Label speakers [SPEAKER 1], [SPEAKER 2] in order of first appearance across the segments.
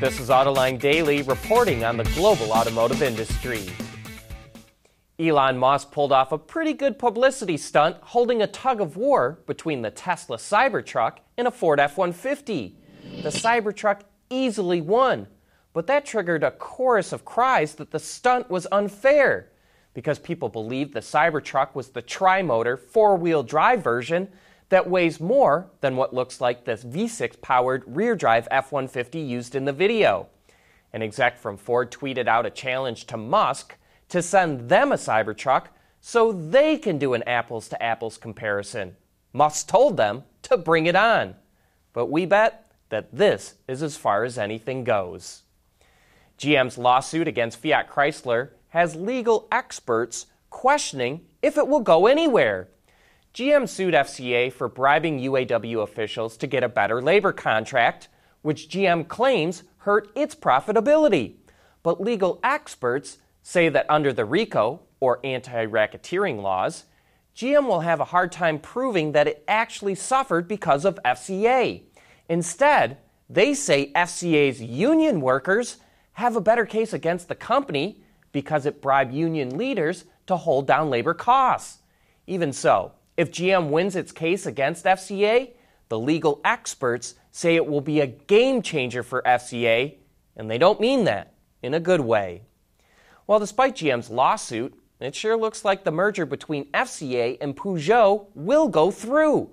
[SPEAKER 1] This is Autoline Daily reporting on the global automotive industry. Elon Musk pulled off a pretty good publicity stunt holding a tug of war between the Tesla Cybertruck and a Ford F 150. The Cybertruck easily won, but that triggered a chorus of cries that the stunt was unfair because people believed the Cybertruck was the tri motor four wheel drive version that weighs more than what looks like this V6 powered rear drive F 150 used in the video. An exec from Ford tweeted out a challenge to Musk to send them a Cybertruck so they can do an apples to apples comparison. Musk told them to bring it on. But we bet that this is as far as anything goes. GM's lawsuit against Fiat Chrysler has legal experts questioning if it will go anywhere. GM sued FCA for bribing UAW officials to get a better labor contract, which GM claims hurt its profitability. But legal experts say that under the RICO, or anti racketeering laws, GM will have a hard time proving that it actually suffered because of FCA. Instead, they say FCA's union workers have a better case against the company because it bribed union leaders to hold down labor costs. Even so, if GM wins its case against FCA, the legal experts say it will be a game changer for FCA, and they don't mean that in a good way. Well, despite GM's lawsuit, it sure looks like the merger between FCA and Peugeot will go through.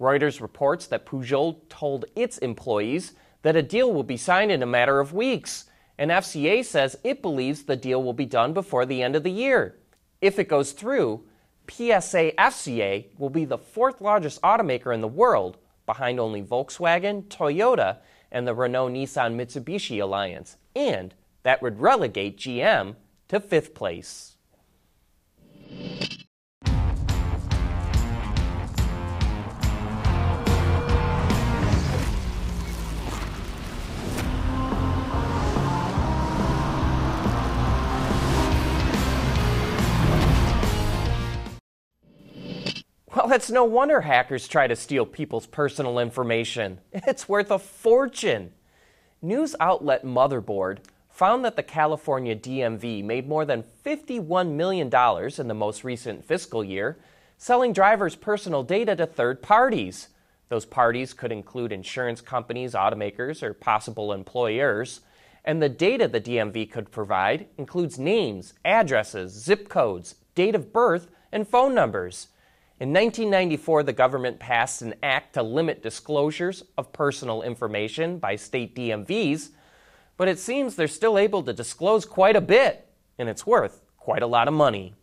[SPEAKER 1] Reuters reports that Peugeot told its employees that a deal will be signed in a matter of weeks, and FCA says it believes the deal will be done before the end of the year. If it goes through, PSA FCA will be the fourth largest automaker in the world, behind only Volkswagen, Toyota, and the Renault Nissan Mitsubishi alliance, and that would relegate GM to fifth place. Well, it's no wonder hackers try to steal people's personal information. It's worth a fortune. News outlet Motherboard found that the California DMV made more than $51 million in the most recent fiscal year selling drivers' personal data to third parties. Those parties could include insurance companies, automakers, or possible employers. And the data the DMV could provide includes names, addresses, zip codes, date of birth, and phone numbers. In 1994, the government passed an act to limit disclosures of personal information by state DMVs, but it seems they're still able to disclose quite a bit, and it's worth quite a lot of money.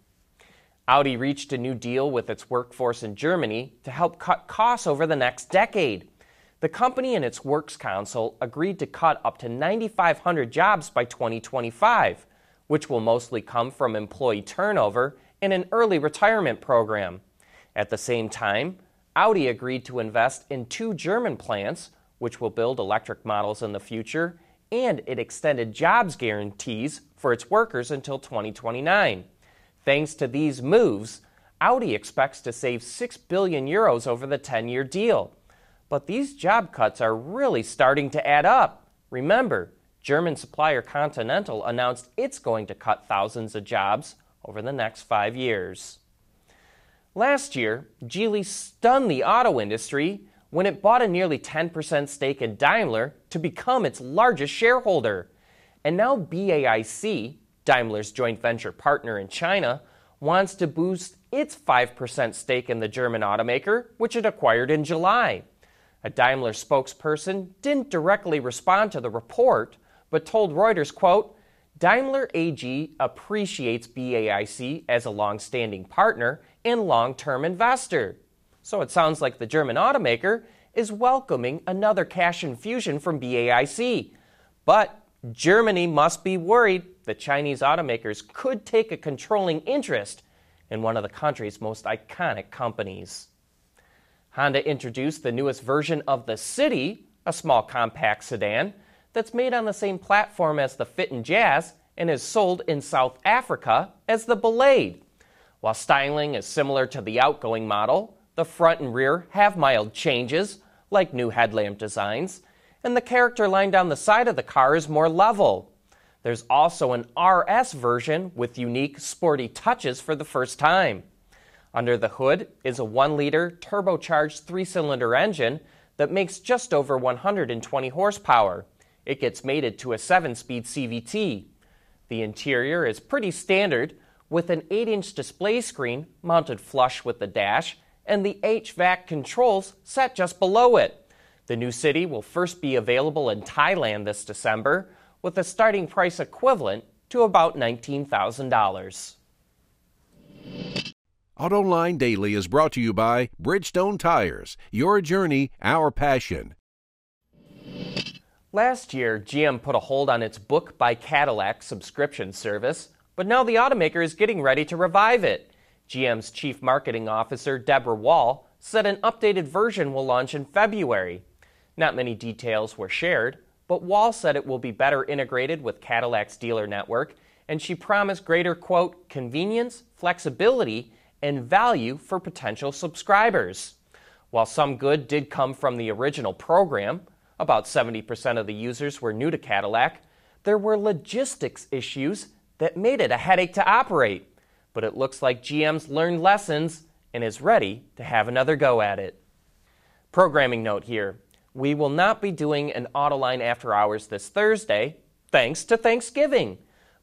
[SPEAKER 1] Audi reached a new deal with its workforce in Germany to help cut costs over the next decade. The company and its Works Council agreed to cut up to 9,500 jobs by 2025, which will mostly come from employee turnover and an early retirement program. At the same time, Audi agreed to invest in two German plants, which will build electric models in the future, and it extended jobs guarantees for its workers until 2029. Thanks to these moves, Audi expects to save 6 billion euros over the 10 year deal. But these job cuts are really starting to add up. Remember, German supplier Continental announced it's going to cut thousands of jobs over the next five years. Last year, Geely stunned the auto industry when it bought a nearly 10% stake in Daimler to become its largest shareholder. And now BAIC, Daimler's joint venture partner in China, wants to boost its 5% stake in the German automaker, which it acquired in July. A Daimler spokesperson didn't directly respond to the report, but told Reuters, quote, Daimler AG appreciates BAIC as a long-standing partner and long term investor. So it sounds like the German automaker is welcoming another cash infusion from BAIC. But Germany must be worried that Chinese automakers could take a controlling interest in one of the country's most iconic companies. Honda introduced the newest version of the City, a small compact sedan that's made on the same platform as the Fit and Jazz and is sold in South Africa as the Blade. While styling is similar to the outgoing model, the front and rear have mild changes, like new headlamp designs, and the character line down the side of the car is more level. There's also an RS version with unique sporty touches for the first time. Under the hood is a 1 liter turbocharged three cylinder engine that makes just over 120 horsepower. It gets mated to a 7 speed CVT. The interior is pretty standard with an 8 inch display screen mounted flush with the dash and the HVAC controls set just below it. The new city will first be available in Thailand this December with a starting price equivalent to about $19,000.
[SPEAKER 2] AutoLine Daily is brought to you by Bridgestone Tires. Your journey, our passion.
[SPEAKER 1] Last year, GM put a hold on its Book by Cadillac subscription service, but now the automaker is getting ready to revive it. GM's chief marketing officer, Deborah Wahl, said an updated version will launch in February. Not many details were shared, but Wahl said it will be better integrated with Cadillac's dealer network, and she promised greater, quote, convenience, flexibility, and value for potential subscribers. While some good did come from the original program, about 70% of the users were new to Cadillac, there were logistics issues that made it a headache to operate. But it looks like GM's learned lessons and is ready to have another go at it. Programming note here we will not be doing an Autoline After Hours this Thursday, thanks to Thanksgiving.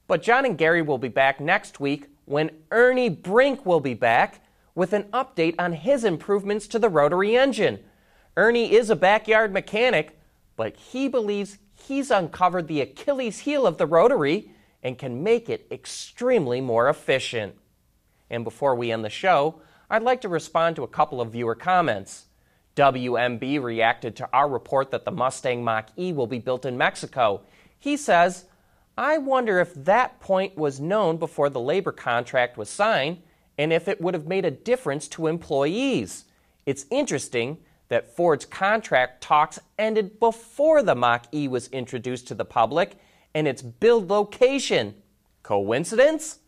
[SPEAKER 1] But John and Gary will be back next week when Ernie Brink will be back with an update on his improvements to the rotary engine. Ernie is a backyard mechanic, but he believes he's uncovered the Achilles heel of the rotary and can make it extremely more efficient. And before we end the show, I'd like to respond to a couple of viewer comments. WMB reacted to our report that the Mustang Mach E will be built in Mexico. He says, I wonder if that point was known before the labor contract was signed and if it would have made a difference to employees. It's interesting that Ford's contract talks ended before the Mach E was introduced to the public and its build location. Coincidence?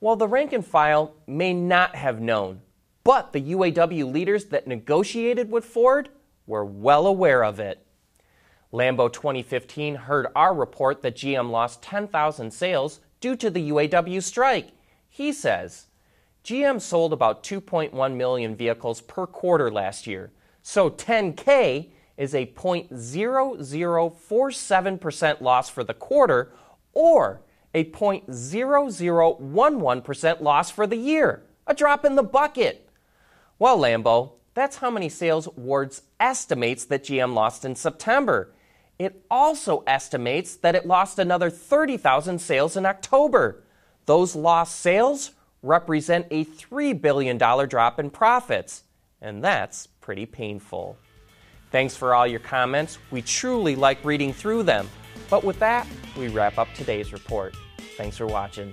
[SPEAKER 1] Well, the rank and file may not have known, but the UAW leaders that negotiated with Ford were well aware of it. Lambo 2015 heard our report that GM lost 10,000 sales due to the UAW strike. He says, GM sold about 2.1 million vehicles per quarter last year, so 10K is a 0.0047% loss for the quarter or a 0.0011% loss for the year. A drop in the bucket. Well, Lambo, that's how many sales Wards estimates that GM lost in September. It also estimates that it lost another 30,000 sales in October. Those lost sales represent a $3 billion drop in profits, and that's pretty painful. Thanks for all your comments. We truly like reading through them. But with that, we wrap up today's report. Thanks for watching.